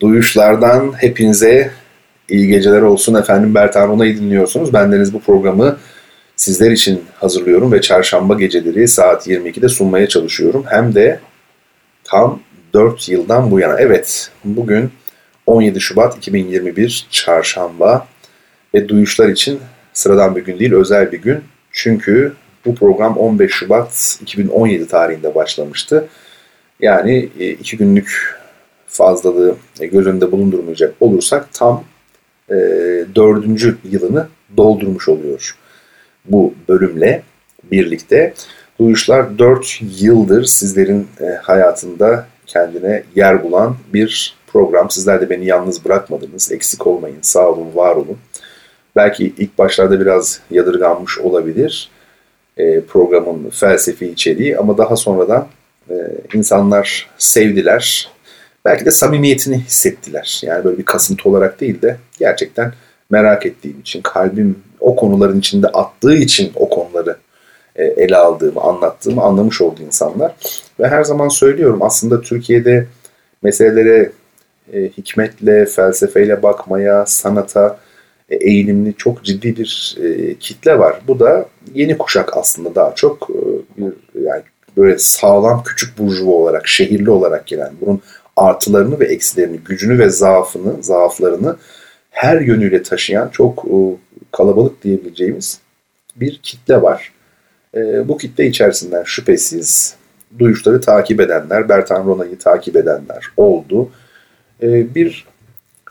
Duyuşlardan hepinize iyi geceler olsun. Efendim Bertan Rona'yı dinliyorsunuz. Bendeniz bu programı sizler için hazırlıyorum ve çarşamba geceleri saat 22'de sunmaya çalışıyorum. Hem de tam 4 yıldan bu yana. Evet, bugün 17 Şubat 2021 çarşamba ve duyuşlar için sıradan bir gün değil, özel bir gün. Çünkü bu program 15 Şubat 2017 tarihinde başlamıştı. Yani e, iki günlük fazlalığı göz önünde bulundurmayacak olursak tam e, dördüncü yılını doldurmuş oluyor bu bölümle birlikte. Duyuşlar 4 yıldır sizlerin e, hayatında kendine yer bulan bir program. Sizler de beni yalnız bırakmadınız. Eksik olmayın, sağ olun, var olun. Belki ilk başlarda biraz yadırganmış olabilir e, programın felsefi içeriği ama daha sonradan e, insanlar sevdiler. Belki de samimiyetini hissettiler. Yani böyle bir kasıntı olarak değil de gerçekten merak ettiğim için, kalbim o konuların içinde attığı için o konuları e, ele aldığımı, anlattığımı anlamış oldu insanlar. Ve her zaman söylüyorum aslında Türkiye'de meselelere e, hikmetle, felsefeyle bakmaya, sanata e, eğilimli çok ciddi bir kitle var. Bu da yeni kuşak aslında daha çok bir yani böyle sağlam küçük burjuva olarak, şehirli olarak gelen bunun artılarını ve eksilerini, gücünü ve zaafını, zaaflarını her yönüyle taşıyan çok kalabalık diyebileceğimiz bir kitle var. E, bu kitle içerisinden şüphesiz duyuşları takip edenler, Bertan Rona'yı takip edenler oldu. E, bir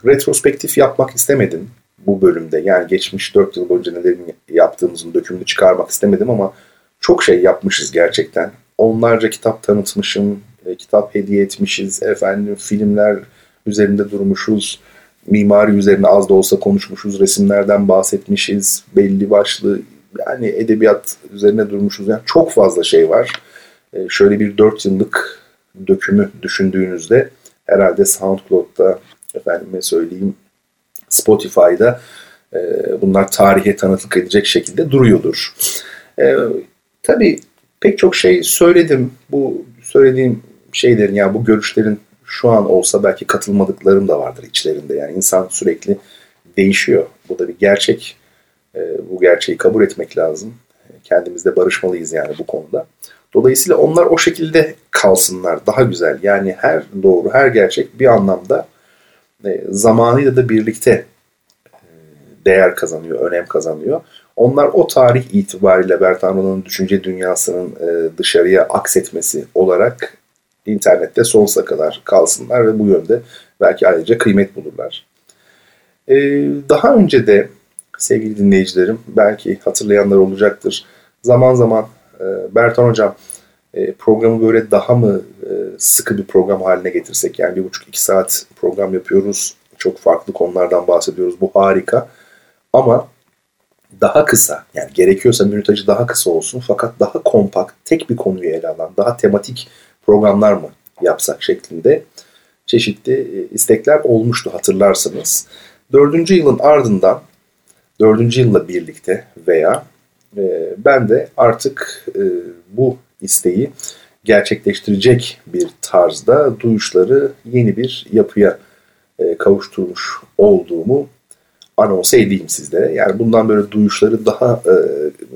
retrospektif yapmak istemedim bu bölümde. Yani geçmiş 4 yıl boyunca nelerin yaptığımızın dökümünü çıkarmak istemedim ama çok şey yapmışız gerçekten. Onlarca kitap tanıtmışım, e, kitap hediye etmişiz, efendim filmler üzerinde durmuşuz mimari üzerine az da olsa konuşmuşuz, resimlerden bahsetmişiz, belli başlı yani edebiyat üzerine durmuşuz. Yani çok fazla şey var. E, şöyle bir 4 yıllık dökümü düşündüğünüzde herhalde SoundCloud'da efendime söyleyeyim Spotify'da e, bunlar tarihe tanıklık edecek şekilde duruyordur. E, tabii pek çok şey söyledim. Bu söylediğim şeylerin yani bu görüşlerin şu an olsa belki katılmadıklarım da vardır içlerinde. Yani insan sürekli değişiyor. Bu da bir gerçek. E, bu gerçeği kabul etmek lazım. Kendimizde barışmalıyız yani bu konuda. Dolayısıyla onlar o şekilde kalsınlar. Daha güzel. Yani her doğru, her gerçek bir anlamda e, zamanıyla da birlikte e, değer kazanıyor, önem kazanıyor. Onlar o tarih itibariyle Bertano'nun düşünce dünyasının e, dışarıya aksetmesi olarak internette sonsuza kadar kalsınlar ve bu yönde belki ayrıca kıymet bulurlar. Ee, daha önce de sevgili dinleyicilerim belki hatırlayanlar olacaktır. Zaman zaman e, Bertan Hocam e, programı böyle daha mı e, sıkı bir program haline getirsek yani bir buçuk iki saat program yapıyoruz. Çok farklı konulardan bahsediyoruz. Bu harika. Ama daha kısa yani gerekiyorsa minütajı daha kısa olsun fakat daha kompakt tek bir konuyu ele alan daha tematik programlar mı yapsak şeklinde çeşitli e, istekler olmuştu hatırlarsınız. Dördüncü yılın ardından, dördüncü yılla birlikte veya e, ben de artık e, bu isteği gerçekleştirecek bir tarzda duyuşları yeni bir yapıya e, kavuşturmuş olduğumu anons edeyim sizlere. Yani bundan böyle duyuşları daha e,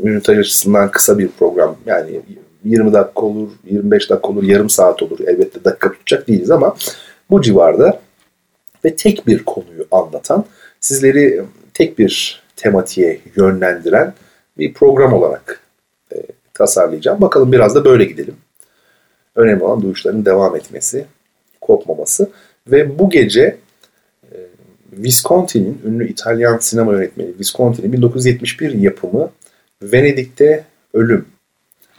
minütaj açısından kısa bir program yani 20 dakika olur, 25 dakika olur, yarım saat olur. Elbette dakika tutacak değiliz ama bu civarda ve tek bir konuyu anlatan, sizleri tek bir tematiğe yönlendiren bir program olarak e, tasarlayacağım. Bakalım biraz da böyle gidelim. Önemli olan duyuşların devam etmesi, kopmaması ve bu gece e, Visconti'nin, ünlü İtalyan sinema yönetmeni Visconti'nin 1971 yapımı Venedik'te Ölüm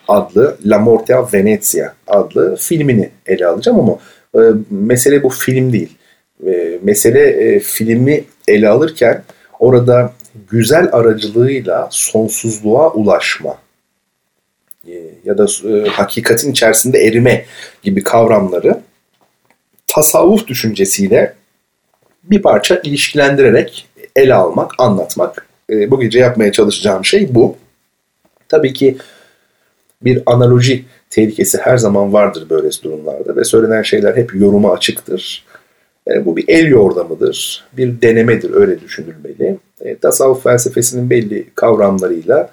adlı La Morte Venezia adlı filmini ele alacağım ama e, mesele bu film değil. e, mesele e, filmi ele alırken orada güzel aracılığıyla sonsuzluğa ulaşma e, ya da e, hakikatin içerisinde erime gibi kavramları tasavvuf düşüncesiyle bir parça ilişkilendirerek ele almak, anlatmak. E, bu gece yapmaya çalışacağım şey bu. Tabii ki bir analoji tehlikesi her zaman vardır böyle durumlarda ve söylenen şeyler hep yoruma açıktır. E, bu bir el yordamıdır, bir denemedir öyle düşünülmeli. E, tasavvuf felsefesinin belli kavramlarıyla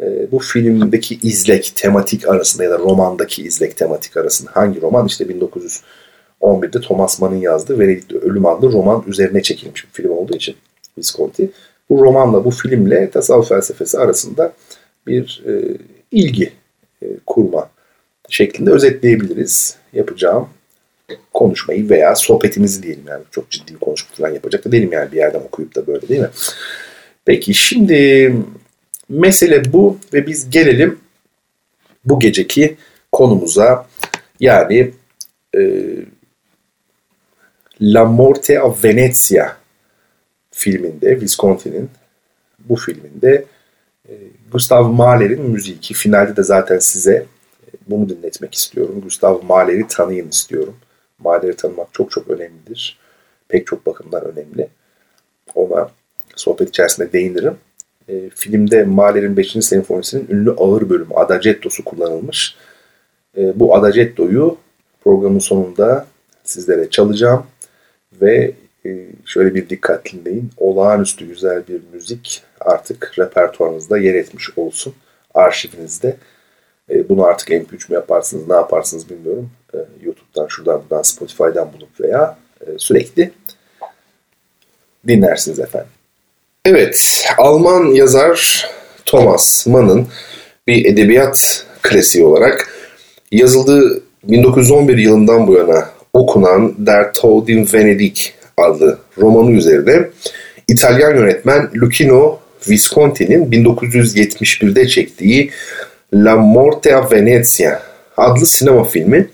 e, bu filmdeki izlek tematik arasında ya da romandaki izlek tematik arasında hangi roman işte 1911'de Thomas Mann'ın yazdığı Venedik'te Ölüm adlı roman üzerine çekilmiş bir film olduğu için Visconti. Bu romanla bu filmle tasavvuf felsefesi arasında bir e, ilgi kurma şeklinde özetleyebiliriz. Yapacağım konuşmayı veya sohbetimizi diyelim yani çok ciddi bir konuşma falan yapacak da değilim yani bir yerden okuyup da böyle değil mi? Peki şimdi mesele bu ve biz gelelim bu geceki konumuza yani e, La Morte a Venezia filminde Visconti'nin bu filminde e, Gustav Mahler'in müziği ki finalde de zaten size e, bunu dinletmek istiyorum. Gustav Mahler'i tanıyın istiyorum. Mahler'i tanımak çok çok önemlidir. Pek çok bakımdan önemli. Ona sohbet içerisinde değinirim. E, filmde Mahler'in 5. senfonisinin ünlü ağır bölümü Adagietto'su kullanılmış. E, bu Adagietto'yu programın sonunda sizlere çalacağım ve e, şöyle bir dikkat dinleyin. Olağanüstü güzel bir müzik artık repertuarınızda yer etmiş olsun. Arşivinizde. E, bunu artık MP3 mü yaparsınız, ne yaparsınız bilmiyorum. E, YouTube'dan, şuradan, buradan, Spotify'dan bulup veya sürekli dinlersiniz efendim. Evet, Alman yazar Thomas Mann'ın bir edebiyat klasiği olarak yazıldığı 1911 yılından bu yana okunan Der Tod in Venedig adlı romanı üzerine İtalyan yönetmen Lucchino Visconti'nin 1971'de çektiği La Morte a Venezia adlı sinema filmi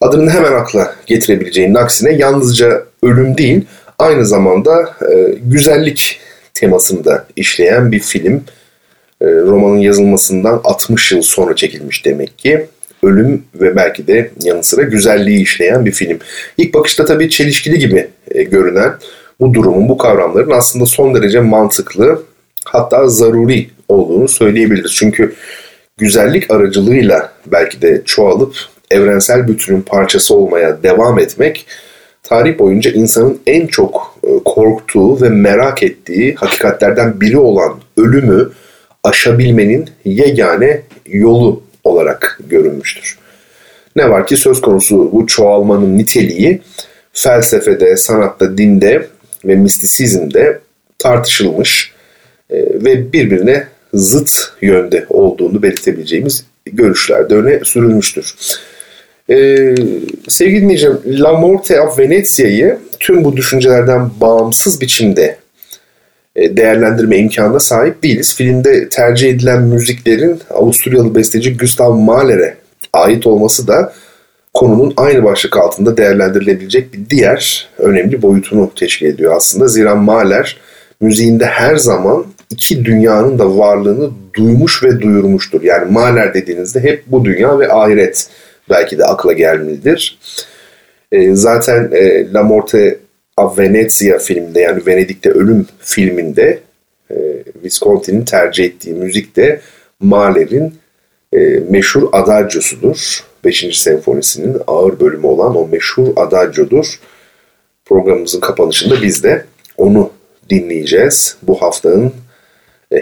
adını hemen akla getirebileceğinin aksine yalnızca ölüm değil aynı zamanda e, güzellik temasını da işleyen bir film. E, romanın yazılmasından 60 yıl sonra çekilmiş demek ki ölüm ve belki de yanı sıra güzelliği işleyen bir film. İlk bakışta tabii çelişkili gibi e, görünen bu durumun, bu kavramların aslında son derece mantıklı hatta zaruri olduğunu söyleyebiliriz. Çünkü güzellik aracılığıyla belki de çoğalıp evrensel bütünün parçası olmaya devam etmek tarih boyunca insanın en çok e, korktuğu ve merak ettiği hakikatlerden biri olan ölümü aşabilmenin yegane yolu olarak görülmüştür. Ne var ki söz konusu bu çoğalmanın niteliği felsefede, sanatta, dinde ve mistisizmde tartışılmış ve birbirine zıt yönde olduğunu belirtebileceğimiz görüşlerde öne sürülmüştür. Ee, sevgili dinleyicilerim, La Morte of Venezia'yı tüm bu düşüncelerden bağımsız biçimde e, değerlendirme imkanına sahip değiliz. Filmde tercih edilen müziklerin Avusturyalı besteci Gustav Mahler'e ait olması da konunun aynı başlık altında değerlendirilebilecek bir diğer önemli boyutunu teşkil ediyor aslında. Zira Mahler müziğinde her zaman iki dünyanın da varlığını duymuş ve duyurmuştur. Yani Mahler dediğinizde hep bu dünya ve ahiret belki de akla gelmelidir. E, zaten e, La Morte a Venezia filminde yani Venedik'te Ölüm filminde e, Visconti'nin tercih ettiği müzik de Mahler'in e, meşhur adagiosudur. 5. senfonisinin ağır bölümü olan o meşhur adagiodur. Programımızın kapanışında biz de onu dinleyeceğiz. Bu haftanın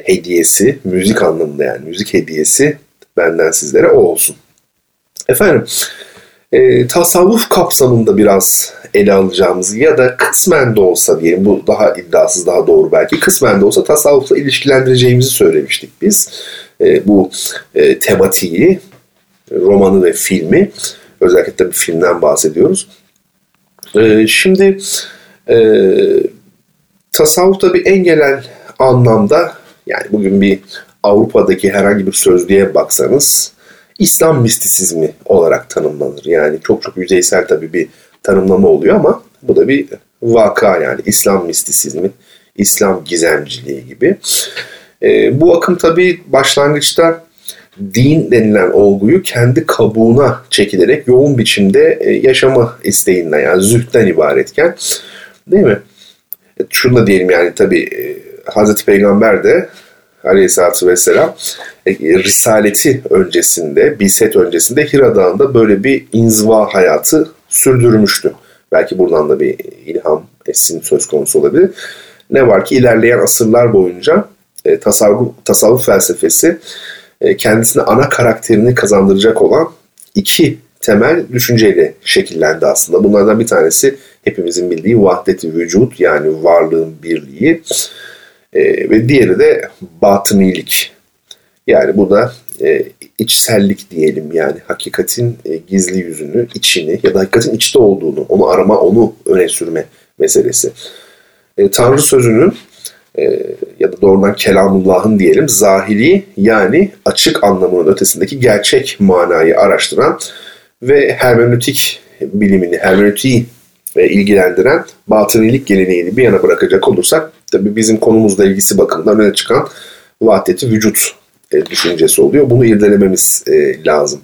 hediyesi, müzik anlamında yani müzik hediyesi benden sizlere o olsun. Efendim, e, tasavvuf kapsamında biraz ele alacağımız ya da kısmen de olsa diyelim bu daha iddiasız daha doğru belki kısmen de olsa tasavvufla ilişkilendireceğimizi söylemiştik biz. E, bu e, tematiği, romanı ve filmi özellikle tabii filmden bahsediyoruz. E, şimdi e, tasavvuf tabii en genel anlamda yani bugün bir Avrupa'daki herhangi bir sözlüğe baksanız İslam mistisizmi olarak tanımlanır. Yani çok çok yüzeysel tabii bir tanımlama oluyor ama bu da bir vaka yani İslam mistisizmi, İslam gizemciliği gibi. E, bu akım tabii başlangıçta din denilen olguyu kendi kabuğuna çekilerek yoğun biçimde e, yaşama isteğinden yani zühtten ibaretken değil mi? E, şunu da diyelim yani tabii e, Hazreti Peygamber de aleyhissalatü vesselam Risaleti öncesinde, Biset öncesinde Hira Dağı'nda böyle bir inziva hayatı sürdürmüştü. Belki buradan da bir ilham esin söz konusu olabilir. Ne var ki ilerleyen asırlar boyunca e, tasavvuf, tasavvuf felsefesi e, kendisine ana karakterini kazandıracak olan iki temel düşünceyle şekillendi aslında. Bunlardan bir tanesi hepimizin bildiği vahdeti vücut yani varlığın birliği e, ve diğeri de batınilik. Yani bu da e, içsellik diyelim yani hakikatin e, gizli yüzünü, içini ya da hakikatin içte olduğunu, onu arama, onu öne sürme meselesi. E, Tanrı sözünün e, ya da doğrudan kelamullahın diyelim zahiri yani açık anlamının ötesindeki gerçek manayı araştıran ve hermenötik bilimini, hermenötiği e, ilgilendiren batınilik geleneğini bir yana bırakacak olursak tabii bizim konumuzla ilgisi bakımından öne çıkan vahdeti vücut e, düşüncesi oluyor. Bunu irdelememiz e, lazım.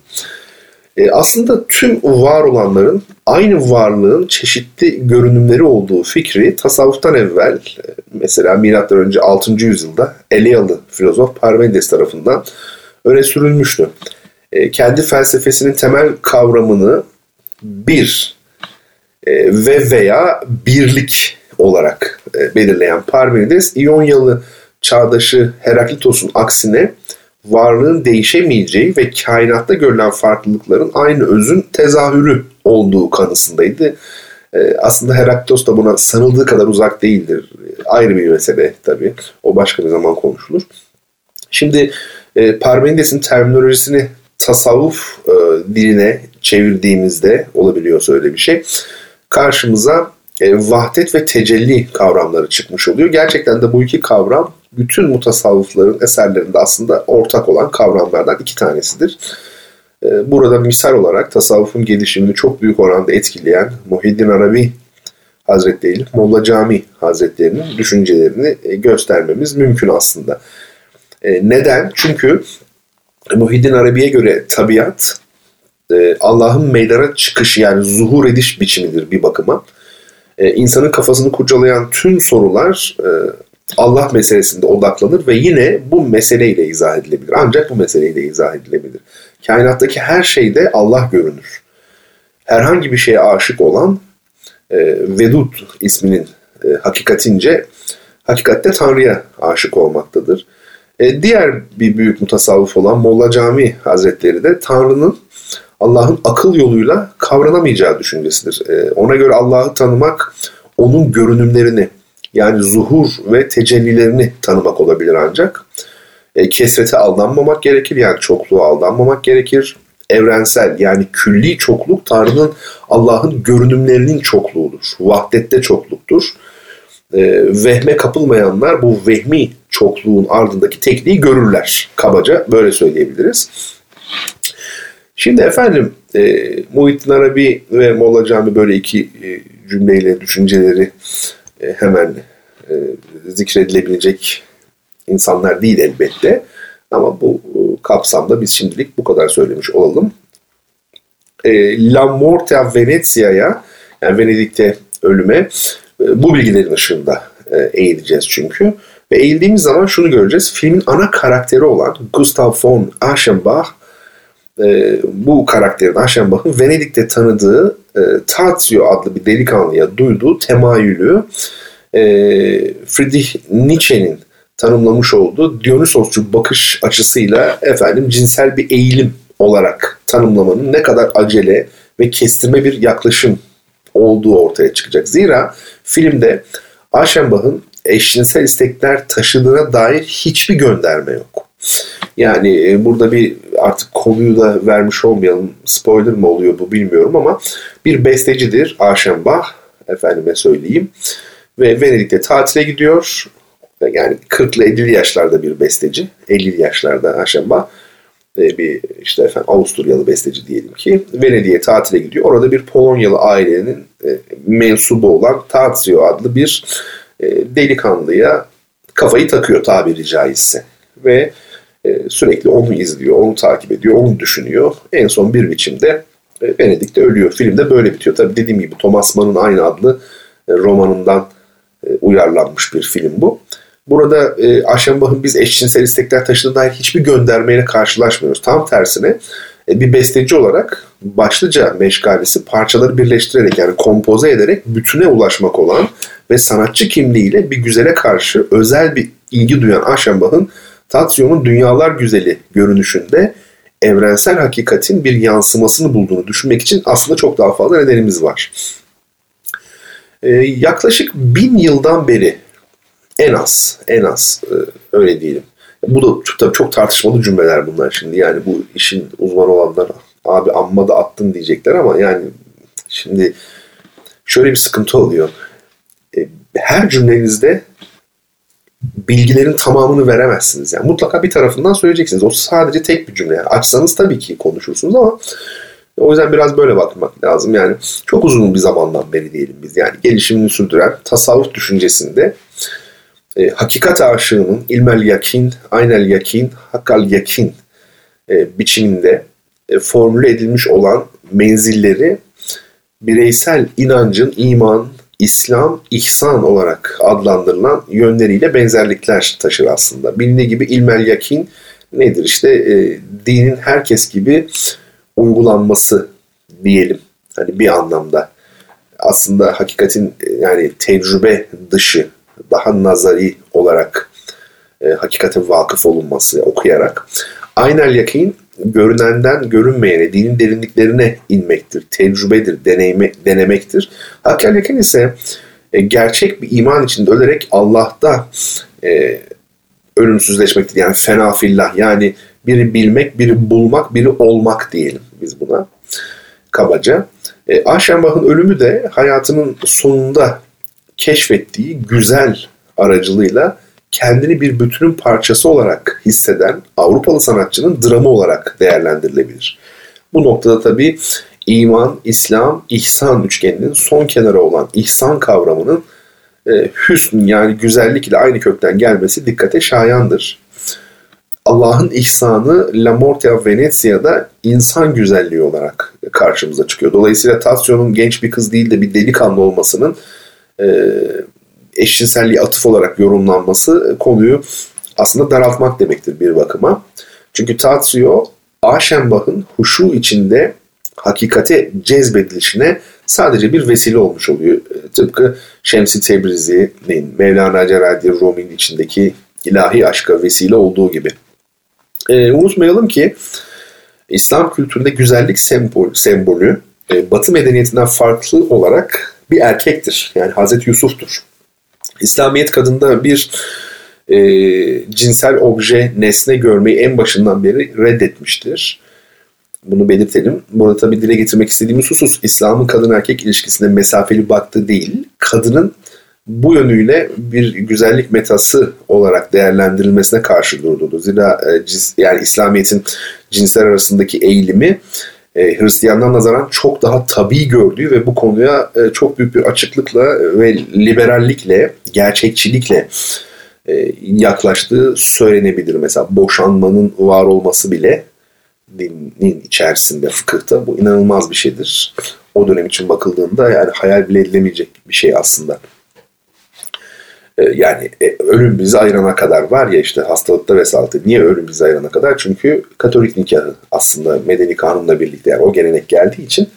E, aslında tüm var olanların aynı varlığın çeşitli görünümleri olduğu fikri tasavvuftan evvel mesela milattan önce 6. yüzyılda Eliyalı filozof Parmenides tarafından öne sürülmüştü. Kendi felsefesinin temel kavramını bir ve veya birlik olarak e, belirleyen Parmenides İonyalı çağdaşı Heraklitos'un aksine varlığın değişemeyeceği ve kainatta görülen farklılıkların aynı özün tezahürü olduğu kanısındaydı. Ee, aslında Heraklitos da buna sanıldığı kadar uzak değildir. Ayrı bir mesele tabii. O başka bir zaman konuşulur. Şimdi e, Parmenides'in terminolojisini tasavvuf e, diline çevirdiğimizde olabiliyorsa öyle bir şey. Karşımıza e, vahdet ve tecelli kavramları çıkmış oluyor. Gerçekten de bu iki kavram bütün mutasavvıfların eserlerinde aslında ortak olan kavramlardan iki tanesidir. Ee, burada misal olarak tasavvufun gelişimini çok büyük oranda etkileyen Muhiddin Arabi Hazretleri, Molla Cami Hazretleri'nin düşüncelerini e, göstermemiz mümkün aslında. E, neden? Çünkü Muhiddin Arabi'ye göre tabiat e, Allah'ın meydana çıkışı yani zuhur ediş biçimidir bir bakıma. İnsanın kafasını kurcalayan tüm sorular Allah meselesinde odaklanır ve yine bu meseleyle izah edilebilir. Ancak bu meseleyle izah edilebilir. Kainattaki her şeyde Allah görünür. Herhangi bir şeye aşık olan e, Vedud isminin e, hakikatince hakikatte Tanrı'ya aşık olmaktadır. E, diğer bir büyük mutasavvıf olan Molla Cami Hazretleri de Tanrı'nın Allah'ın akıl yoluyla kavranamayacağı düşüncesidir. E, ona göre Allah'ı tanımak onun görünümlerini, yani zuhur ve tecellilerini tanımak olabilir ancak. E, kesrete aldanmamak gerekir yani çokluğa aldanmamak gerekir. Evrensel yani külli çokluk Tanrı'nın Allah'ın görünümlerinin çokluğudur. Vahdette çokluktur. E, vehme kapılmayanlar bu vehmi çokluğun ardındaki tekliği görürler. Kabaca böyle söyleyebiliriz. Şimdi efendim e, Muhittin Arabi ve Molla Cami böyle iki e, cümleyle düşünceleri e, hemen e, zikredilebilecek insanlar değil elbette. Ama bu e, kapsamda biz şimdilik bu kadar söylemiş olalım. La Morte a Venezia'ya yani Venedik'te ölüme bu bilgilerin ışığında eğileceğiz çünkü. Ve eğildiğimiz zaman şunu göreceğiz. Filmin ana karakteri olan Gustav von Aschenbach bu karakterin Aschenbach'ın Venedik'te tanıdığı e, Tazio adlı bir delikanlıya duyduğu temayülü e, Friedrich Nietzsche'nin tanımlamış olduğu Dionysosçu bakış açısıyla efendim cinsel bir eğilim olarak tanımlamanın ne kadar acele ve kestirme bir yaklaşım olduğu ortaya çıkacak. Zira filmde Aschenbach'ın eşcinsel istekler taşıdığına dair hiçbir gönderme yok. Yani e, burada bir artık konuyu da vermiş olmayalım. Spoiler mı oluyor bu bilmiyorum ama bir bestecidir Aschenbach. Efendime söyleyeyim. Ve Venedik'te tatile gidiyor. Yani 40 ile 50 yaşlarda bir besteci. 50 yaşlarda Aschenbach. e, bir işte efendim Avusturyalı besteci diyelim ki Venedik'e tatile gidiyor. Orada bir Polonyalı ailenin e, mensubu olan Tazio adlı bir e, delikanlıya kafayı takıyor tabiri caizse. Ve sürekli onu izliyor, onu takip ediyor, onu düşünüyor. En son bir biçimde e, Venedik'te ölüyor. Filmde böyle bitiyor. Tabii dediğim gibi Thomas Mann'ın aynı adlı e, romanından e, uyarlanmış bir film bu. Burada e, Aşenbach'ın biz eşcinsel istekler taşıdığına dair hiçbir göndermeyle karşılaşmıyoruz. Tam tersine e, bir besteci olarak başlıca meşgalesi parçaları birleştirerek yani kompoze ederek bütüne ulaşmak olan ve sanatçı kimliğiyle bir güzele karşı özel bir ilgi duyan Aşenbach'ın Tatsyo'nun dünyalar güzeli görünüşünde evrensel hakikatin bir yansımasını bulduğunu düşünmek için aslında çok daha fazla nedenimiz var. Ee, yaklaşık bin yıldan beri en az, en az e, öyle diyelim. Bu da tabii çok tartışmalı cümleler bunlar şimdi. Yani bu işin uzman olanlar abi amma da attın diyecekler ama yani şimdi şöyle bir sıkıntı oluyor. E, her cümlenizde bilgilerin tamamını veremezsiniz. Yani mutlaka bir tarafından söyleyeceksiniz. O sadece tek bir cümle. Yani açsanız tabii ki konuşursunuz ama o yüzden biraz böyle bakmak lazım. Yani çok uzun bir zamandan beri diyelim biz. Yani gelişimini sürdüren tasavvuf düşüncesinde e, hakikat aşığının ilmel yakin, aynel yakin, hakkal yakin e, biçiminde e, formüle edilmiş olan menzilleri bireysel inancın, iman, İslam, ihsan olarak adlandırılan yönleriyle benzerlikler taşır aslında. Bilindiği gibi ilmel yakin nedir? İşte e, dinin herkes gibi uygulanması diyelim. Hani bir anlamda aslında hakikatin e, yani tecrübe dışı daha nazari olarak e, hakikatin vakıf olunması okuyarak. Aynel yakin görünenden görünmeyene, dinin derinliklerine inmektir, tecrübedir, deneyme, denemektir. Yakin ise e, gerçek bir iman içinde ölerek Allah'ta e, ölümsüzleşmektir. Yani fena fillah yani biri bilmek, biri bulmak, biri olmak diyelim biz buna kabaca. E, Aşenbach'ın ölümü de hayatının sonunda keşfettiği güzel aracılığıyla kendini bir bütünün parçası olarak hisseden Avrupalı sanatçının dramı olarak değerlendirilebilir. Bu noktada tabii iman, İslam, ihsan üçgeninin son kenara olan ihsan kavramının e, hüsn yani güzellik ile aynı kökten gelmesi dikkate şayandır. Allah'ın ihsanı La Morte Venezia'da insan güzelliği olarak karşımıza çıkıyor. Dolayısıyla Tassio'nun genç bir kız değil de bir delikanlı olmasının e, eşcinselliği atıf olarak yorumlanması konuyu aslında daraltmak demektir bir bakıma. Çünkü Tatsio Aşenbach'ın huşu içinde hakikate cezbedilişine sadece bir vesile olmuş oluyor. E, tıpkı Şemsi Tebrizi'nin Mevlana Celaleddin Rumi'nin içindeki ilahi aşka vesile olduğu gibi. E, unutmayalım ki İslam kültüründe güzellik sembol, sembolü e, Batı medeniyetinden farklı olarak bir erkektir. Yani Hazreti Yusuf'tur. İslamiyet kadında bir e, cinsel obje, nesne görmeyi en başından beri reddetmiştir. Bunu belirtelim. Burada tabii dile getirmek istediğimiz husus İslam'ın kadın erkek ilişkisinde mesafeli baktığı değil, kadının bu yönüyle bir güzellik metası olarak değerlendirilmesine karşı durduğu. Zira e, yani İslamiyet'in cinsler arasındaki eğilimi e, Hristiyanlar nazaran çok daha tabii gördüğü ve bu konuya e, çok büyük bir açıklıkla ve liberallikle, gerçekçilikle e, yaklaştığı söylenebilir. Mesela boşanmanın var olması bile dinin içerisinde, fıkıhta bu inanılmaz bir şeydir. O dönem için bakıldığında yani hayal bile edilemeyecek bir şey aslında. Ee, yani e, ölüm bizi ayırana kadar var ya işte hastalıkta vesaire. Niye ölüm bizi ayırana kadar? Çünkü Katolik nikahı aslında medeni kanunla birlikte yani o gelenek geldiği için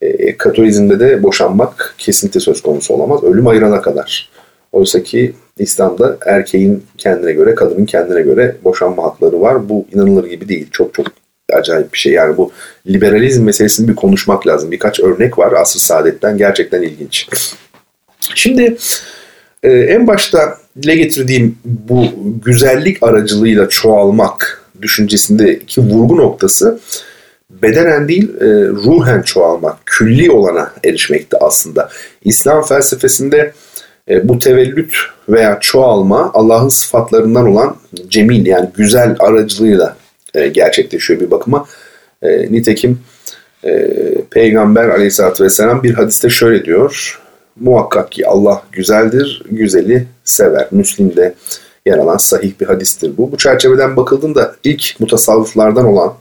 e, Katolizmde de boşanmak kesinlikle söz konusu olamaz. Ölüm ayırana kadar. Oysa ki İslam'da erkeğin kendine göre, kadının kendine göre boşanma hakları var. Bu inanılır gibi değil. Çok çok acayip bir şey. Yani bu liberalizm meselesini bir konuşmak lazım. Birkaç örnek var asr saadetten gerçekten ilginç. Şimdi ee, en başta dile getirdiğim bu güzellik aracılığıyla çoğalmak düşüncesindeki vurgu noktası bedenen değil e, ruhen çoğalmak, külli olana erişmekti aslında. İslam felsefesinde e, bu tevellüt veya çoğalma Allah'ın sıfatlarından olan cemil yani güzel aracılığıyla e, gerçekleşiyor bir bakıma. E, nitekim e, Peygamber aleyhissalatü vesselam bir hadiste şöyle diyor. Muhakkak ki Allah güzeldir, güzeli sever. Müslim'de yer alan sahih bir hadistir bu. Bu çerçeveden bakıldığında ilk mutasavvıflardan olan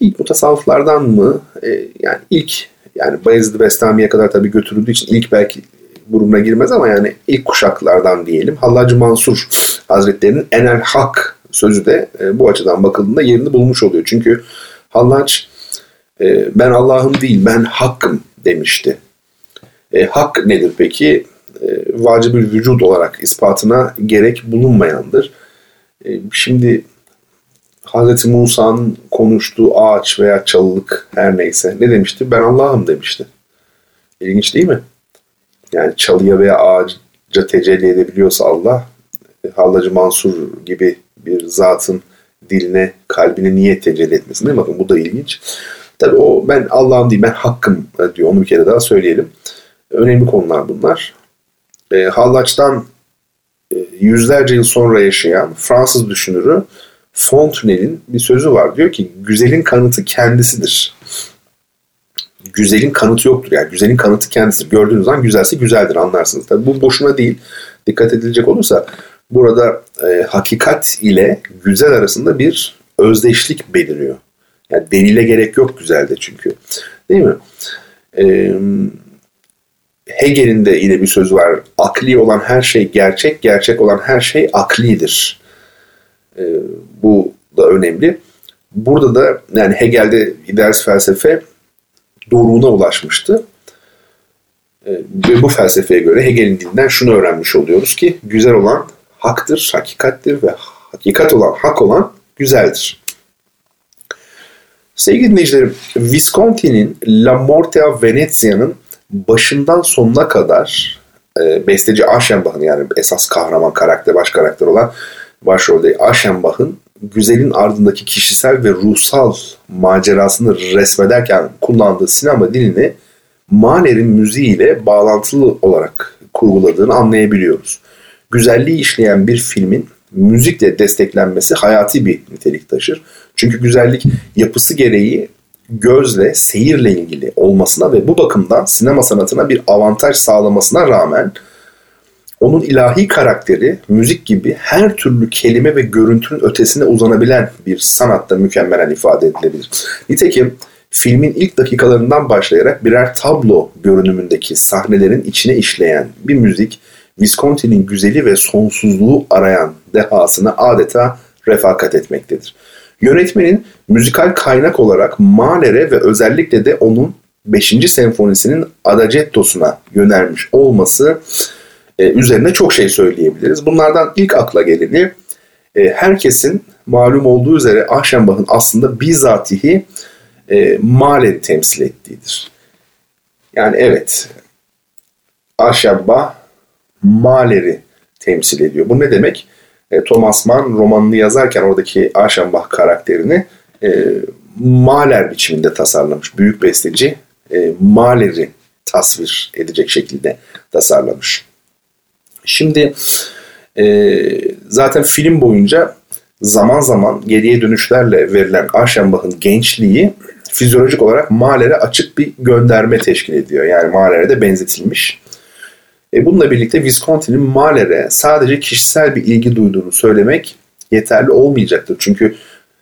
ilk mutasavvıflardan mı? E, yani ilk yani Bayezid Bestami'ye kadar tabii götürüldüğü için ilk belki grubuna girmez ama yani ilk kuşaklardan diyelim. Hallacı Mansur Hazretleri'nin enel hak sözü de e, bu açıdan bakıldığında yerini bulmuş oluyor. Çünkü Hallac e, ben Allah'ım değil ben hakkım demişti. E, hak nedir peki? E, vacibül vücud olarak ispatına gerek bulunmayandır. E, şimdi Hz. Musa'nın konuştuğu ağaç veya çalılık her neyse ne demişti? Ben Allah'ım demişti. İlginç değil mi? Yani çalıya veya ağaca tecelli edebiliyorsa Allah, Hallacı Mansur gibi bir zatın diline, kalbine niye tecelli etmesin değil mi? Bakın bu da ilginç. Tabi o ben Allah'ım değil ben hakkım diyor. Onu bir kere daha söyleyelim. Önemli konular bunlar. E, Hallaç'tan e, yüzlerce yıl sonra yaşayan Fransız düşünürü Fontenelle'in bir sözü var. Diyor ki güzelin kanıtı kendisidir. Güzelin kanıtı yoktur. Yani güzelin kanıtı kendisidir. Gördüğünüz zaman güzelse güzeldir anlarsınız. Tabi bu boşuna değil. Dikkat edilecek olursa burada e, hakikat ile güzel arasında bir özdeşlik beliriyor. Yani delile gerek yok güzelde çünkü. Değil mi? Ee, Hegel'in de yine bir sözü var. Akli olan her şey gerçek, gerçek olan her şey aklidir. Ee, bu da önemli. Burada da yani Hegel'de idealist felsefe doğruğuna ulaşmıştı. Ee, ve bu felsefeye göre Hegel'in dilinden şunu öğrenmiş oluyoruz ki güzel olan haktır, hakikattir ve hakikat olan, hak olan güzeldir. Sevgili dinleyicilerim, Visconti'nin La Morte a Venezia'nın başından sonuna kadar e, besteci Aschenbach'ın yani esas kahraman karakter, baş karakter olan başrolde Aschenbach'ın güzelin ardındaki kişisel ve ruhsal macerasını resmederken kullandığı sinema dilini Mahler'in müziğiyle bağlantılı olarak kurguladığını anlayabiliyoruz. Güzelliği işleyen bir filmin müzikle desteklenmesi hayati bir nitelik taşır. Çünkü güzellik yapısı gereği gözle, seyirle ilgili olmasına ve bu bakımdan sinema sanatına bir avantaj sağlamasına rağmen onun ilahi karakteri müzik gibi her türlü kelime ve görüntünün ötesine uzanabilen bir sanatta mükemmelen ifade edilebilir. Nitekim filmin ilk dakikalarından başlayarak birer tablo görünümündeki sahnelerin içine işleyen bir müzik Visconti'nin güzeli ve sonsuzluğu arayan dehasına adeta refakat etmektedir. Yönetmenin müzikal kaynak olarak Mahler'e ve özellikle de onun 5. senfonisinin adagettosuna yönelmiş olması e, üzerine çok şey söyleyebiliriz. Bunlardan ilk akla geleni e, herkesin malum olduğu üzere Aschenbach'ın aslında bizatihi e, Mahler'i temsil ettiğidir. Yani evet Aschenbach Mahler'i temsil ediyor. Bu ne demek? E, Thomas Mann romanını yazarken oradaki Aschenbach karakterini e, Mahler biçiminde tasarlamış. Büyük besteci e, Mahler'i tasvir edecek şekilde tasarlamış. Şimdi e, zaten film boyunca zaman zaman geriye dönüşlerle verilen Aschenbach'ın gençliği fizyolojik olarak Mahler'e açık bir gönderme teşkil ediyor. Yani Mahler'e de benzetilmiş. E bununla birlikte Visconti'nin Mahler'e sadece kişisel bir ilgi duyduğunu söylemek yeterli olmayacaktır. Çünkü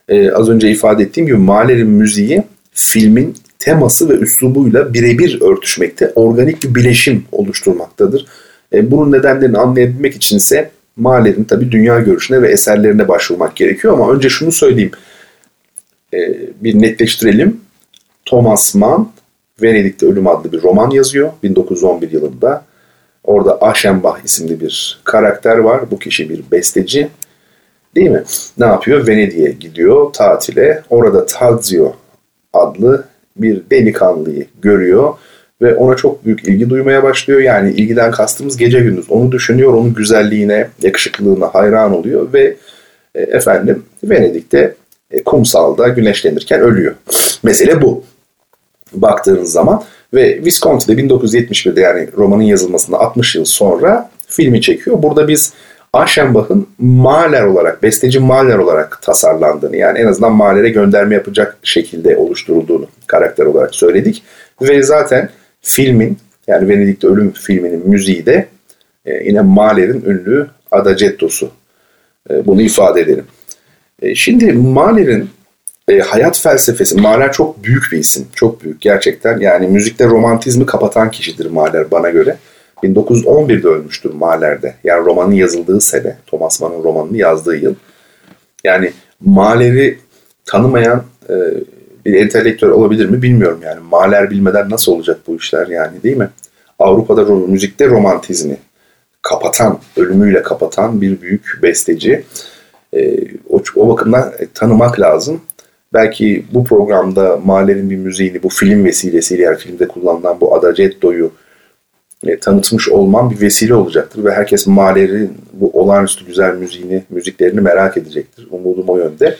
e, az önce ifade ettiğim gibi Mahler'in müziği filmin teması ve üslubuyla birebir örtüşmekte, organik bir bileşim oluşturmaktadır. E, bunun nedenlerini anlayabilmek için ise Mahler'in tabi dünya görüşüne ve eserlerine başvurmak gerekiyor ama önce şunu söyleyeyim, e, bir netleştirelim. Thomas Mann Venedik'te Ölüm adlı bir roman yazıyor 1911 yılında. Orada Aschenbach isimli bir karakter var. Bu kişi bir besteci. Değil mi? Ne yapıyor? Venedik'e gidiyor tatile. Orada Tadzio adlı bir delikanlıyı görüyor ve ona çok büyük ilgi duymaya başlıyor. Yani ilgiden kastımız gece gündüz. Onu düşünüyor, onun güzelliğine, yakışıklılığına hayran oluyor ve e, efendim Venedik'te e, kumsalda güneşlenirken ölüyor. Mesele bu. Baktığınız zaman ve Visconti de 1971'de yani romanın yazılmasında 60 yıl sonra filmi çekiyor. Burada biz Aschenbach'ın Mahler olarak, besteci Mahler olarak tasarlandığını yani en azından Mahler'e gönderme yapacak şekilde oluşturulduğunu karakter olarak söyledik. Ve zaten filmin yani Venedik'te Ölüm filminin müziği de e, yine Mahler'in ünlü Adagietto'su. E, bunu ifade edelim. E, şimdi Mahler'in e, hayat felsefesi, Mahler çok büyük bir isim. Çok büyük gerçekten. Yani müzikte romantizmi kapatan kişidir Mahler bana göre. 1911'de ölmüştür Mahler'de. Yani romanın yazıldığı sene. Thomas Mann'ın romanını yazdığı yıl. Yani Mahler'i tanımayan e, bir entelektüel olabilir mi bilmiyorum yani. Mahler bilmeden nasıl olacak bu işler yani değil mi? Avrupa'da müzikte romantizmi kapatan, ölümüyle kapatan bir büyük besteci. E, o, o bakımdan e, tanımak lazım. Belki bu programda Mahler'in bir müziğini bu film vesilesiyle yani filmde kullanılan bu Adagietto'yu e, tanıtmış olmam bir vesile olacaktır ve herkes Mahler'in bu olağanüstü güzel müziğini, müziklerini merak edecektir. Umudum o yönde.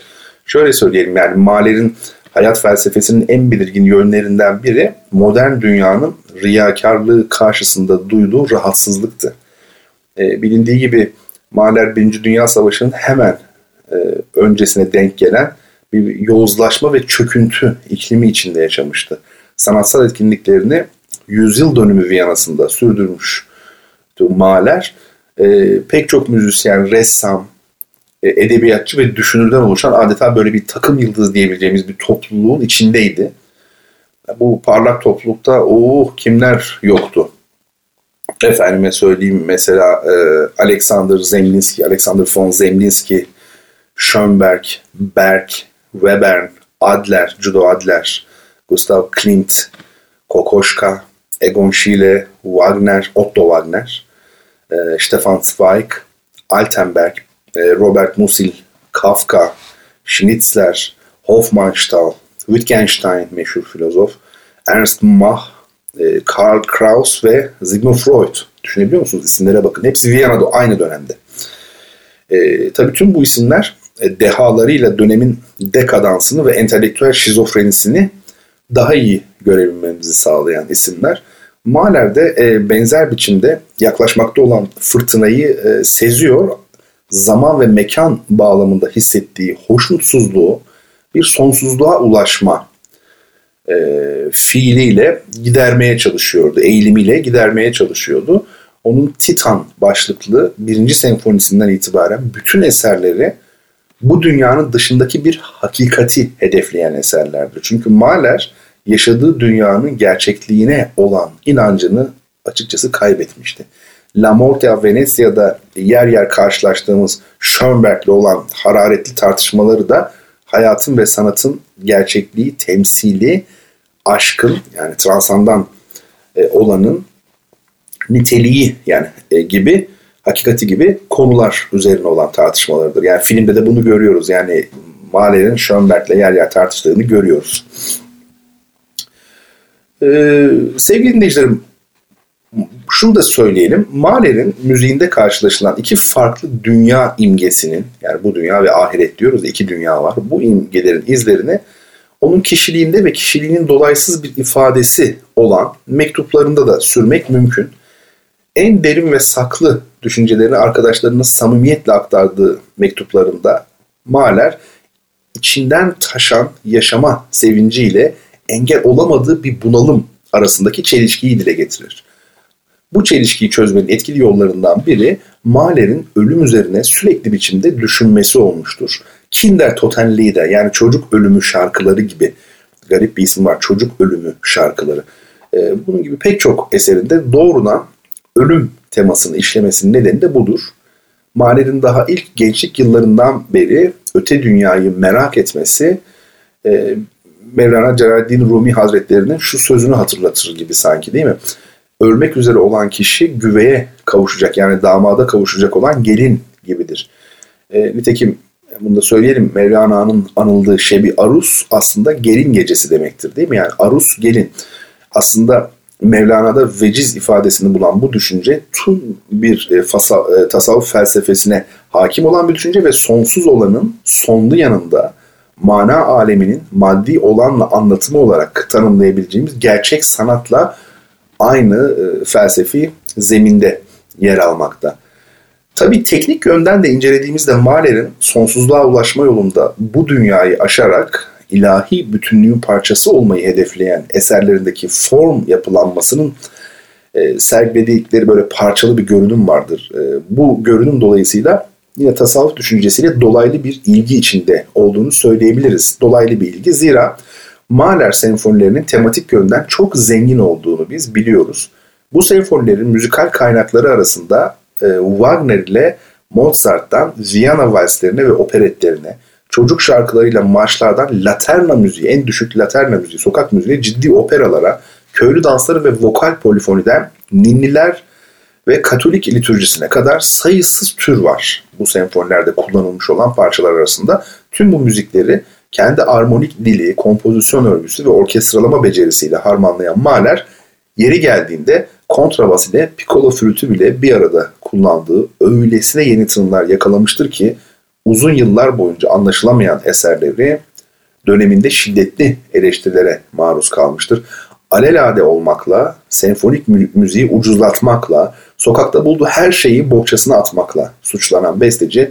Şöyle söyleyelim yani Mahler'in hayat felsefesinin en belirgin yönlerinden biri modern dünyanın riyakarlığı karşısında duyduğu rahatsızlıktı. E, bilindiği gibi Mahler Birinci Dünya Savaşı'nın hemen e, öncesine denk gelen bir yozlaşma ve çöküntü iklimi içinde yaşamıştı. Sanatsal etkinliklerini yüzyıl dönümü Viyana'sında sürdürmüş Mahler e, pek çok müzisyen, ressam, e, edebiyatçı ve düşünürden oluşan adeta böyle bir takım yıldız diyebileceğimiz bir topluluğun içindeydi. Bu parlak toplulukta oh, kimler yoktu? Efendime söyleyeyim mesela e, Alexander Zemlinski, Alexander von Zemlinski, Schönberg, Berg, Webern, Adler, Judo Adler, Gustav Klimt, Kokoschka, Egon Schiele, Wagner, Otto Wagner, e, Stefan Zweig, Altenberg, e, Robert Musil, Kafka, Schnitzler, Hofmannsthal, Wittgenstein meşhur filozof, Ernst Mach, e, Karl Kraus ve Sigmund Freud. Düşünebiliyor musunuz? İsimlere bakın. Hepsi Viyana'da aynı dönemde. E, tabii tüm bu isimler dehalarıyla dönemin dekadansını ve entelektüel şizofrenisini daha iyi görebilmemizi sağlayan isimler. Mahler de e, benzer biçimde yaklaşmakta olan fırtınayı e, seziyor. Zaman ve mekan bağlamında hissettiği hoşnutsuzluğu bir sonsuzluğa ulaşma e, fiiliyle gidermeye çalışıyordu. Eğilimiyle gidermeye çalışıyordu. Onun Titan başlıklı birinci senfonisinden itibaren bütün eserleri bu dünyanın dışındaki bir hakikati hedefleyen eserlerdir. Çünkü Mahler yaşadığı dünyanın gerçekliğine olan inancını açıkçası kaybetmişti. La Morte Venezia'da yer yer karşılaştığımız Schönberg'le olan hararetli tartışmaları da hayatın ve sanatın gerçekliği, temsili, aşkın yani transandan e, olanın niteliği yani e, gibi hakikati gibi konular üzerine olan tartışmalarıdır. Yani filmde de bunu görüyoruz. Yani Mahler'in Schönberg'le yer yer tartıştığını görüyoruz. Ee, sevgili dinleyicilerim şunu da söyleyelim. Mahler'in müziğinde karşılaşılan iki farklı dünya imgesinin yani bu dünya ve ahiret diyoruz iki dünya var. Bu imgelerin izlerini onun kişiliğinde ve kişiliğinin dolaysız bir ifadesi olan mektuplarında da sürmek mümkün. En derin ve saklı düşüncelerini arkadaşlarına samimiyetle aktardığı mektuplarında Mahler içinden taşan yaşama sevinciyle engel olamadığı bir bunalım arasındaki çelişkiyi dile getirir. Bu çelişkiyi çözmenin etkili yollarından biri Mahler'in ölüm üzerine sürekli biçimde düşünmesi olmuştur. Kinder Totenlieder yani çocuk ölümü şarkıları gibi garip bir isim var çocuk ölümü şarkıları. Ee, bunun gibi pek çok eserinde doğrudan ölüm temasını işlemesinin nedeni de budur. Mahler'in daha ilk gençlik yıllarından beri öte dünyayı merak etmesi e, Mevlana Celaleddin Rumi Hazretleri'nin şu sözünü hatırlatır gibi sanki değil mi? Ölmek üzere olan kişi güveye kavuşacak yani damada kavuşacak olan gelin gibidir. E, nitekim bunu da söyleyelim Mevlana'nın anıldığı Şebi Arus aslında gelin gecesi demektir değil mi? Yani Arus gelin. Aslında Mevlana'da veciz ifadesini bulan bu düşünce tüm bir e, fasa, e, tasavvuf felsefesine hakim olan bir düşünce ve sonsuz olanın sonlu yanında mana aleminin maddi olanla anlatımı olarak tanımlayabileceğimiz gerçek sanatla aynı e, felsefi zeminde yer almakta. Tabii teknik yönden de incelediğimizde Mahler'in sonsuzluğa ulaşma yolunda bu dünyayı aşarak ilahi bütünlüğün parçası olmayı hedefleyen eserlerindeki form yapılanmasının e, sergiledikleri böyle parçalı bir görünüm vardır. E, bu görünüm dolayısıyla yine tasavvuf düşüncesiyle dolaylı bir ilgi içinde olduğunu söyleyebiliriz. Dolaylı bir ilgi zira Mahler senfonilerinin tematik yönden çok zengin olduğunu biz biliyoruz. Bu senfonilerin müzikal kaynakları arasında e, Wagner ile Mozart'tan Viyana valslerine ve operetlerine, çocuk şarkılarıyla marşlardan laterna müziği, en düşük laterna müziği, sokak müziği, ciddi operalara, köylü dansları ve vokal polifoniden ninniler ve Katolik liturjisine kadar sayısız tür var bu senfonilerde kullanılmış olan parçalar arasında. Tüm bu müzikleri kendi armonik dili, kompozisyon örgüsü ve orkestralama becerisiyle harmanlayan Mahler yeri geldiğinde kontrabas ile piccolo flütü bile bir arada kullandığı öylesine yeni tınılar yakalamıştır ki uzun yıllar boyunca anlaşılamayan eserleri döneminde şiddetli eleştirilere maruz kalmıştır. Alelade olmakla, senfonik mü- müziği ucuzlatmakla, sokakta bulduğu her şeyi bohçasına atmakla suçlanan besteci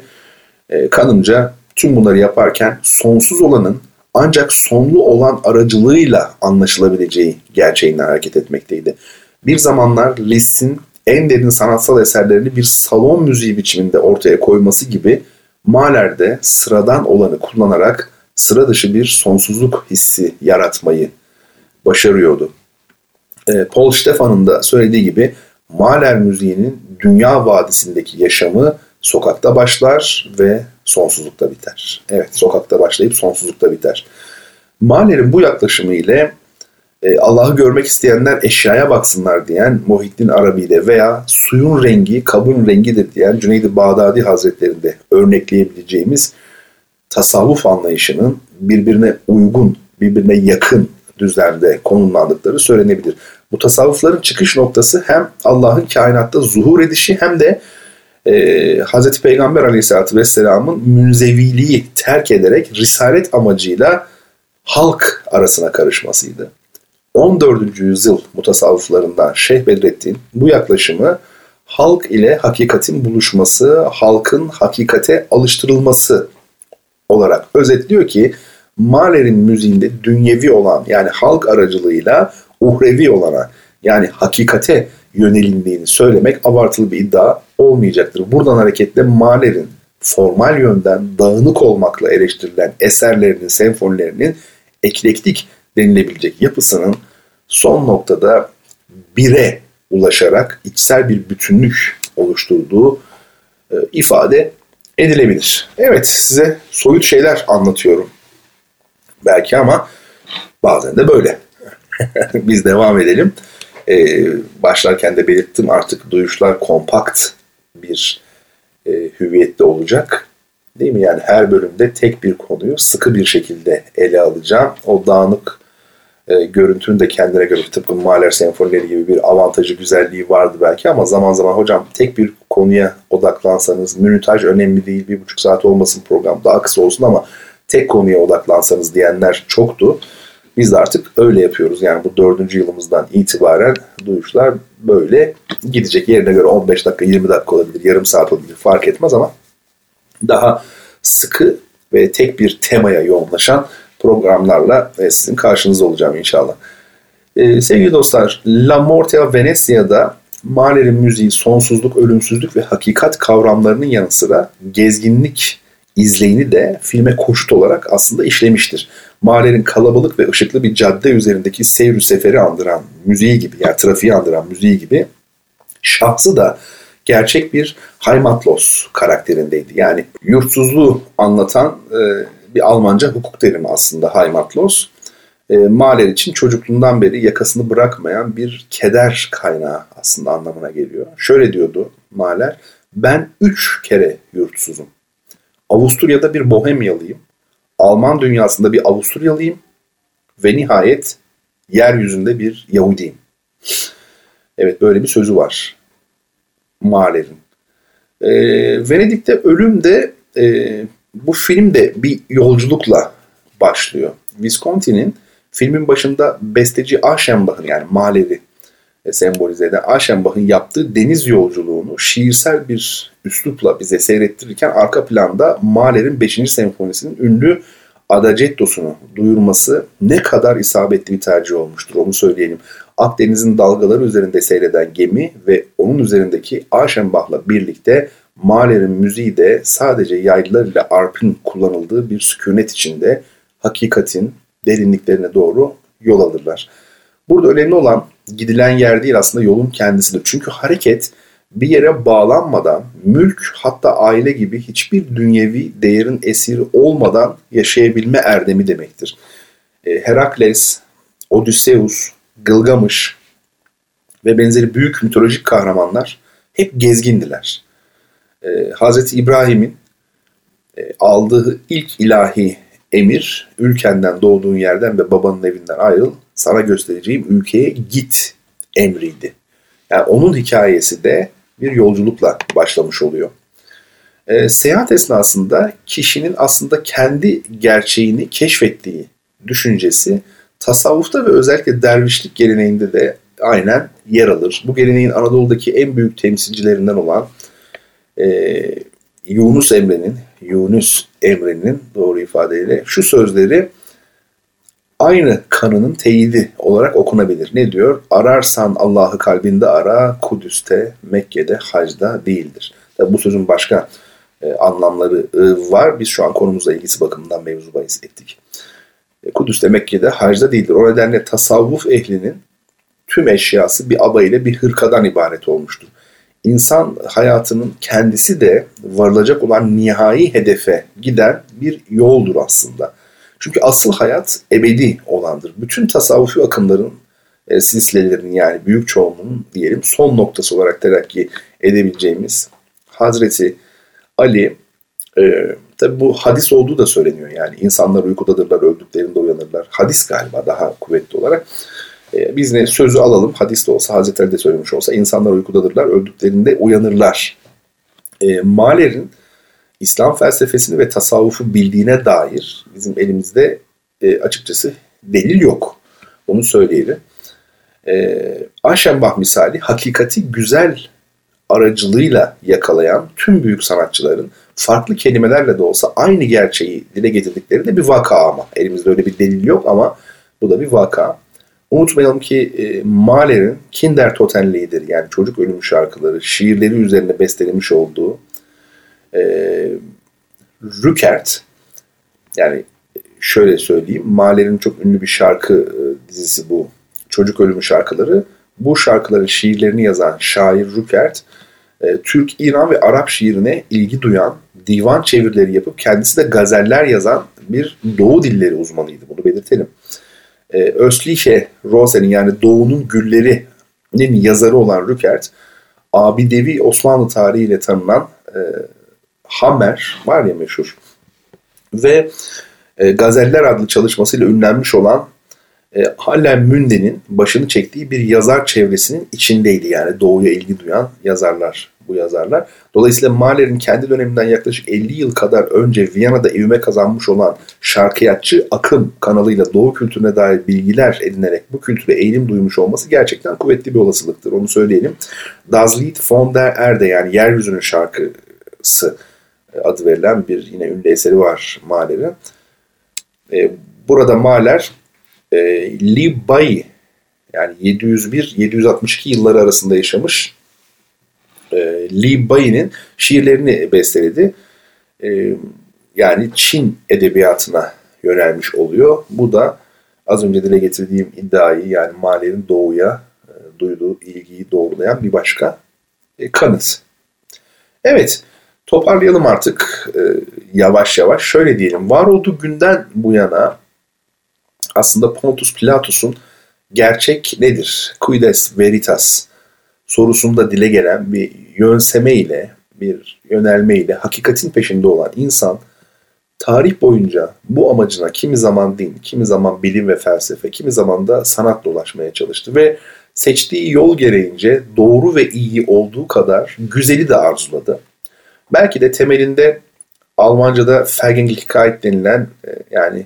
e, kanımca tüm bunları yaparken sonsuz olanın ancak sonlu olan aracılığıyla anlaşılabileceği gerçeğinden hareket etmekteydi. Bir zamanlar Liszt'in en derin sanatsal eserlerini bir salon müziği biçiminde ortaya koyması gibi Mahler de sıradan olanı kullanarak sıra dışı bir sonsuzluk hissi yaratmayı başarıyordu. E, Paul Stefan'ın da söylediği gibi Mahler müziğinin dünya vadisindeki yaşamı sokakta başlar ve sonsuzlukta biter. Evet sokakta başlayıp sonsuzlukta biter. Mahler'in bu yaklaşımı ile e, Allah'ı görmek isteyenler eşyaya baksınlar diyen Muhittin Arabi'de veya suyun rengi kabın rengidir diyen Cüneyd-i Bağdadi Hazretlerinde örnekleyebileceğimiz tasavvuf anlayışının birbirine uygun, birbirine yakın düzlemde konumlandıkları söylenebilir. Bu tasavvufların çıkış noktası hem Allah'ın kainatta zuhur edişi hem de e, Hz. Peygamber aleyhissalatü vesselamın münzeviliği terk ederek risalet amacıyla halk arasına karışmasıydı. 14. yüzyıl mutasavvıflarından Şeyh Bedrettin bu yaklaşımı halk ile hakikatin buluşması, halkın hakikate alıştırılması olarak özetliyor ki Mahler'in müziğinde dünyevi olan yani halk aracılığıyla uhrevi olana yani hakikate yönelindiğini söylemek abartılı bir iddia olmayacaktır. Buradan hareketle Mahler'in formal yönden dağınık olmakla eleştirilen eserlerinin, senfonilerinin eklektik denilebilecek yapısının son noktada bire ulaşarak içsel bir bütünlük oluşturduğu e, ifade edilebilir. Evet size soyut şeyler anlatıyorum belki ama bazen de böyle. Biz devam edelim. Ee, başlarken de belirttim artık duyuşlar kompakt bir e, hüviyette olacak. Değil mi? Yani her bölümde tek bir konuyu sıkı bir şekilde ele alacağım. O dağınık e, görüntünün de kendine göre tıpkı Mahler senfonileri gibi bir avantajı, güzelliği vardı belki ama zaman zaman hocam tek bir konuya odaklansanız, minütaj önemli değil, bir buçuk saat olmasın program daha kısa olsun ama tek konuya odaklansanız diyenler çoktu. Biz de artık öyle yapıyoruz. Yani bu dördüncü yılımızdan itibaren duyuşlar böyle gidecek. Yerine göre 15 dakika, 20 dakika olabilir, yarım saat olabilir fark etmez ama daha sıkı ve tek bir temaya yoğunlaşan programlarla e, sizin karşınızda olacağım inşallah. Ee, sevgili dostlar, La Morte Venezia'da Mahler'in müziği sonsuzluk, ölümsüzlük ve hakikat kavramlarının yanı sıra gezginlik izleyini de filme koşut olarak aslında işlemiştir. Mahler'in kalabalık ve ışıklı bir cadde üzerindeki seyir seferi andıran müziği gibi yani trafiği andıran müziği gibi şahsı da gerçek bir Heimatlos karakterindeydi. Yani yurtsuzluğu anlatan e, bir Almanca hukuk terimi aslında Heimatlos. E, Mahler için çocukluğundan beri yakasını bırakmayan bir keder kaynağı aslında anlamına geliyor. Şöyle diyordu Mahler, ben üç kere yurtsuzum. Avusturya'da bir Bohemyalıyım. Alman dünyasında bir Avusturyalıyım. Ve nihayet yeryüzünde bir Yahudiyim. Evet böyle bir sözü var. Mahler'in. E, Venedik'te ölüm de e, bu film de bir yolculukla başlıyor. Visconti'nin filmin başında besteci Aschenbach'ın yani Mahler'i e, sembolize eden Aşenbach'ın yaptığı deniz yolculuğunu şiirsel bir üslupla bize seyrettirirken arka planda Mahler'in 5. senfonisinin ünlü Adagettos'unu duyurması ne kadar isabetli bir tercih olmuştur onu söyleyelim. Akdeniz'in dalgaları üzerinde seyreden gemi ve onun üzerindeki Aşenbach'la birlikte Mahler'in müziği de sadece yaylılar ile arpın kullanıldığı bir sükunet içinde hakikatin derinliklerine doğru yol alırlar. Burada önemli olan gidilen yer değil aslında yolun kendisidir. Çünkü hareket bir yere bağlanmadan mülk hatta aile gibi hiçbir dünyevi değerin esiri olmadan yaşayabilme erdemi demektir. E, Herakles, Odysseus, Gılgamış ve benzeri büyük mitolojik kahramanlar hep gezgindiler. E, Hazreti İbrahim'in e, aldığı ilk ilahi emir ülkenden doğduğun yerden ve babanın evinden ayrıl sana göstereceğim ülkeye git emriydi. Yani onun hikayesi de bir yolculukla başlamış oluyor. E, seyahat esnasında kişinin aslında kendi gerçeğini keşfettiği düşüncesi tasavvufta ve özellikle dervişlik geleneğinde de aynen yer alır. Bu geleneğin Anadolu'daki en büyük temsilcilerinden olan e, Yunus Emre'nin, Yunus Emre'nin doğru ifadeyle şu sözleri aynı kanının teyidi olarak okunabilir. Ne diyor? Ararsan Allah'ı kalbinde ara, Kudüs'te, Mekke'de, Hac'da değildir. Tabi bu sözün başka e, anlamları e, var. Biz şu an konumuzla ilgisi bakımından mevzu bahis ettik. E, Kudüs'te, Mekke'de, Hac'da değildir. O nedenle tasavvuf ehlinin tüm eşyası bir aba ile bir hırkadan ibaret olmuştur. İnsan hayatının kendisi de varılacak olan nihai hedefe giden bir yoldur aslında. Çünkü asıl hayat ebedi olandır. Bütün tasavvufi akımların e, silsilelerinin yani büyük çoğunluğunun diyelim son noktası olarak terakki edebileceğimiz Hazreti Ali e, tabi bu hadis olduğu da söyleniyor yani insanlar uykudadırlar öldüklerinde uyanırlar. Hadis galiba daha kuvvetli olarak. E, biz ne sözü alalım hadis de olsa Hazreti Ali de söylemiş olsa insanlar uykudadırlar öldüklerinde uyanırlar. E, Maler'in İslam felsefesini ve tasavvufu bildiğine dair bizim elimizde e, açıkçası delil yok. Onu söyleyelim. E, Aşenbach misali hakikati güzel aracılığıyla yakalayan tüm büyük sanatçıların farklı kelimelerle de olsa aynı gerçeği dile getirdikleri de bir vaka ama. Elimizde öyle bir delil yok ama bu da bir vaka. Unutmayalım ki e, Mahler'in Kinder Totenliğidir yani çocuk ölümü şarkıları, şiirleri üzerine bestelemiş olduğu e, Rückert yani şöyle söyleyeyim Mahler'in çok ünlü bir şarkı e, dizisi bu çocuk ölümü şarkıları bu şarkıların şiirlerini yazan şair Rückert e, Türk, İran ve Arap şiirine ilgi duyan divan çevirileri yapıp kendisi de gazeller yazan bir Doğu dilleri uzmanıydı. Bunu belirtelim. E, Östliche Rosen'in yani Doğu'nun Güllerinin yazarı olan Rückert, Abidevi Osmanlı tarihiyle tanınan e, Hammer var ya meşhur ve e, Gazeller adlı çalışmasıyla ünlenmiş olan e, Halen Münde'nin başını çektiği bir yazar çevresinin içindeydi. Yani doğuya ilgi duyan yazarlar bu yazarlar. Dolayısıyla Mahler'in kendi döneminden yaklaşık 50 yıl kadar önce Viyana'da evime kazanmış olan şarkıyatçı akım kanalıyla Doğu kültürüne dair bilgiler edinerek bu kültüre eğilim duymuş olması gerçekten kuvvetli bir olasılıktır. Onu söyleyelim. Das Lied von der Erde yani yeryüzünün şarkısı adı verilen bir yine ünlü eseri var Mahler'in. E, burada Mahler e, Li Bai yani 701-762 yılları arasında yaşamış e, Li Bai'nin şiirlerini besteledi. E, yani Çin edebiyatına yönelmiş oluyor. Bu da az önce dile getirdiğim iddiayı yani Mahler'in doğuya e, duyduğu ilgiyi doğrulayan bir başka e, kanıt. Evet, toparlayalım artık e, yavaş yavaş. Şöyle diyelim, var olduğu günden bu yana aslında Pontus Pilatus'un gerçek nedir? Quides veritas sorusunda dile gelen bir yönseme ile, bir yönelme ile hakikatin peşinde olan insan tarih boyunca bu amacına kimi zaman din, kimi zaman bilim ve felsefe, kimi zaman da sanatla ulaşmaya çalıştı ve seçtiği yol gereğince doğru ve iyi olduğu kadar güzeli de arzuladı. Belki de temelinde Almanca'da Vergänglichkeit denilen e, yani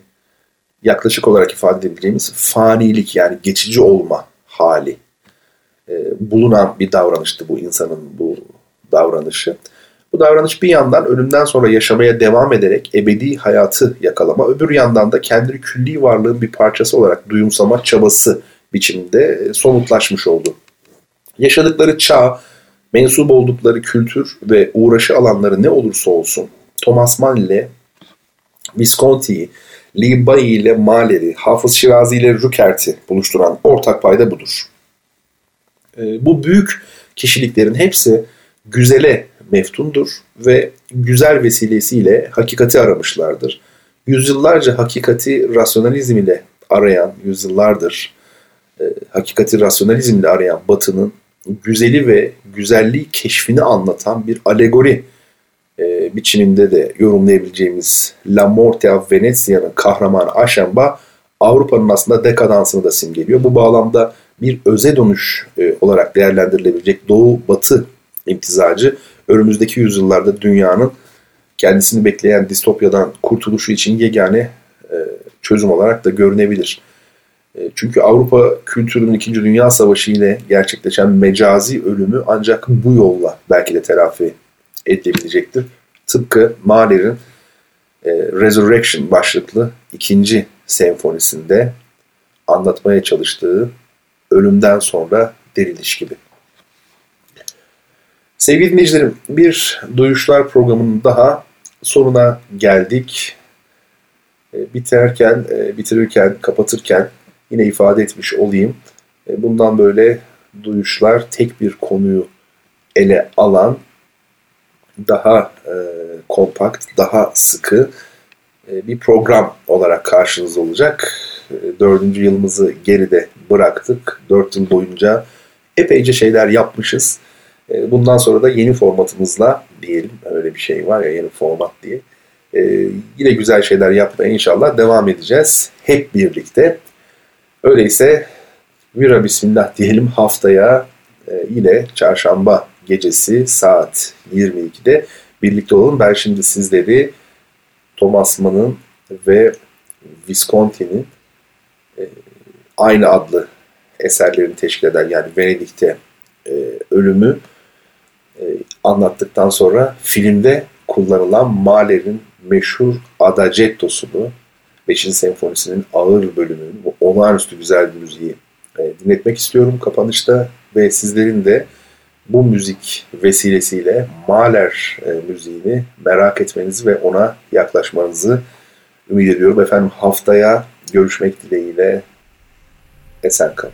yaklaşık olarak ifade edebileceğimiz fanilik yani geçici olma hali bulunan bir davranıştı bu insanın bu davranışı. Bu davranış bir yandan ölümden sonra yaşamaya devam ederek ebedi hayatı yakalama, öbür yandan da kendini külli varlığın bir parçası olarak duyumsama çabası biçiminde e, somutlaşmış oldu. Yaşadıkları çağ, mensup oldukları kültür ve uğraşı alanları ne olursa olsun Thomas Mann ile Visconti'yi, Bailly ile Mahler'i, Hafız Şirazi ile Rückert'i buluşturan ortak payda budur. E, bu büyük kişiliklerin hepsi güzele meftundur ve güzel vesilesiyle hakikati aramışlardır. Yüzyıllarca hakikati rasyonalizm ile arayan, yüzyıllardır e, hakikati rasyonalizm ile arayan Batı'nın güzeli ve güzelliği keşfini anlatan bir alegori e, biçiminde de yorumlayabileceğimiz La Morte a Venezia'nın kahramanı Aşemba Avrupa'nın aslında dekadansını da simgeliyor. Bu bağlamda bir öze dönüş e, olarak değerlendirilebilecek Doğu-Batı imtizacı önümüzdeki yüzyıllarda dünyanın kendisini bekleyen distopyadan kurtuluşu için yegane e, çözüm olarak da görünebilir. E, çünkü Avrupa kültürünün 2. Dünya Savaşı ile gerçekleşen mecazi ölümü ancak bu yolla belki de telafi edilebilecektir. Tıpkı Mahler'in Resurrection başlıklı ikinci senfonisinde anlatmaya çalıştığı ölümden sonra diriliş gibi. Sevgili dinleyicilerim, bir Duyuşlar programının daha sonuna geldik. E, biterken, e, bitirirken, kapatırken yine ifade etmiş olayım. E, bundan böyle Duyuşlar tek bir konuyu ele alan, daha kompakt, daha sıkı bir program olarak karşınızda olacak. Dördüncü yılımızı geride bıraktık. Dört yıl boyunca epeyce şeyler yapmışız. E, bundan sonra da yeni formatımızla diyelim öyle bir şey var ya yeni format diye. E, yine güzel şeyler yapmaya inşallah devam edeceğiz hep birlikte. Öyleyse Vira Bismillah diyelim haftaya e, yine çarşamba gecesi saat 22'de birlikte olun. Ben şimdi sizleri Thomas Mann'ın ve Visconti'nin aynı adlı eserlerini teşkil eden yani Venedik'te ölümü e, anlattıktan sonra filmde kullanılan Mahler'in meşhur Adagietto'sunu 5. senfonisinin ağır bölümünü, bu olağanüstü güzel bir müziği e, dinletmek istiyorum kapanışta ve sizlerin de bu müzik vesilesiyle Mahler e, müziğini merak etmenizi ve ona yaklaşmanızı ümit ediyorum. Efendim haftaya görüşmek dileğiyle esen kalın.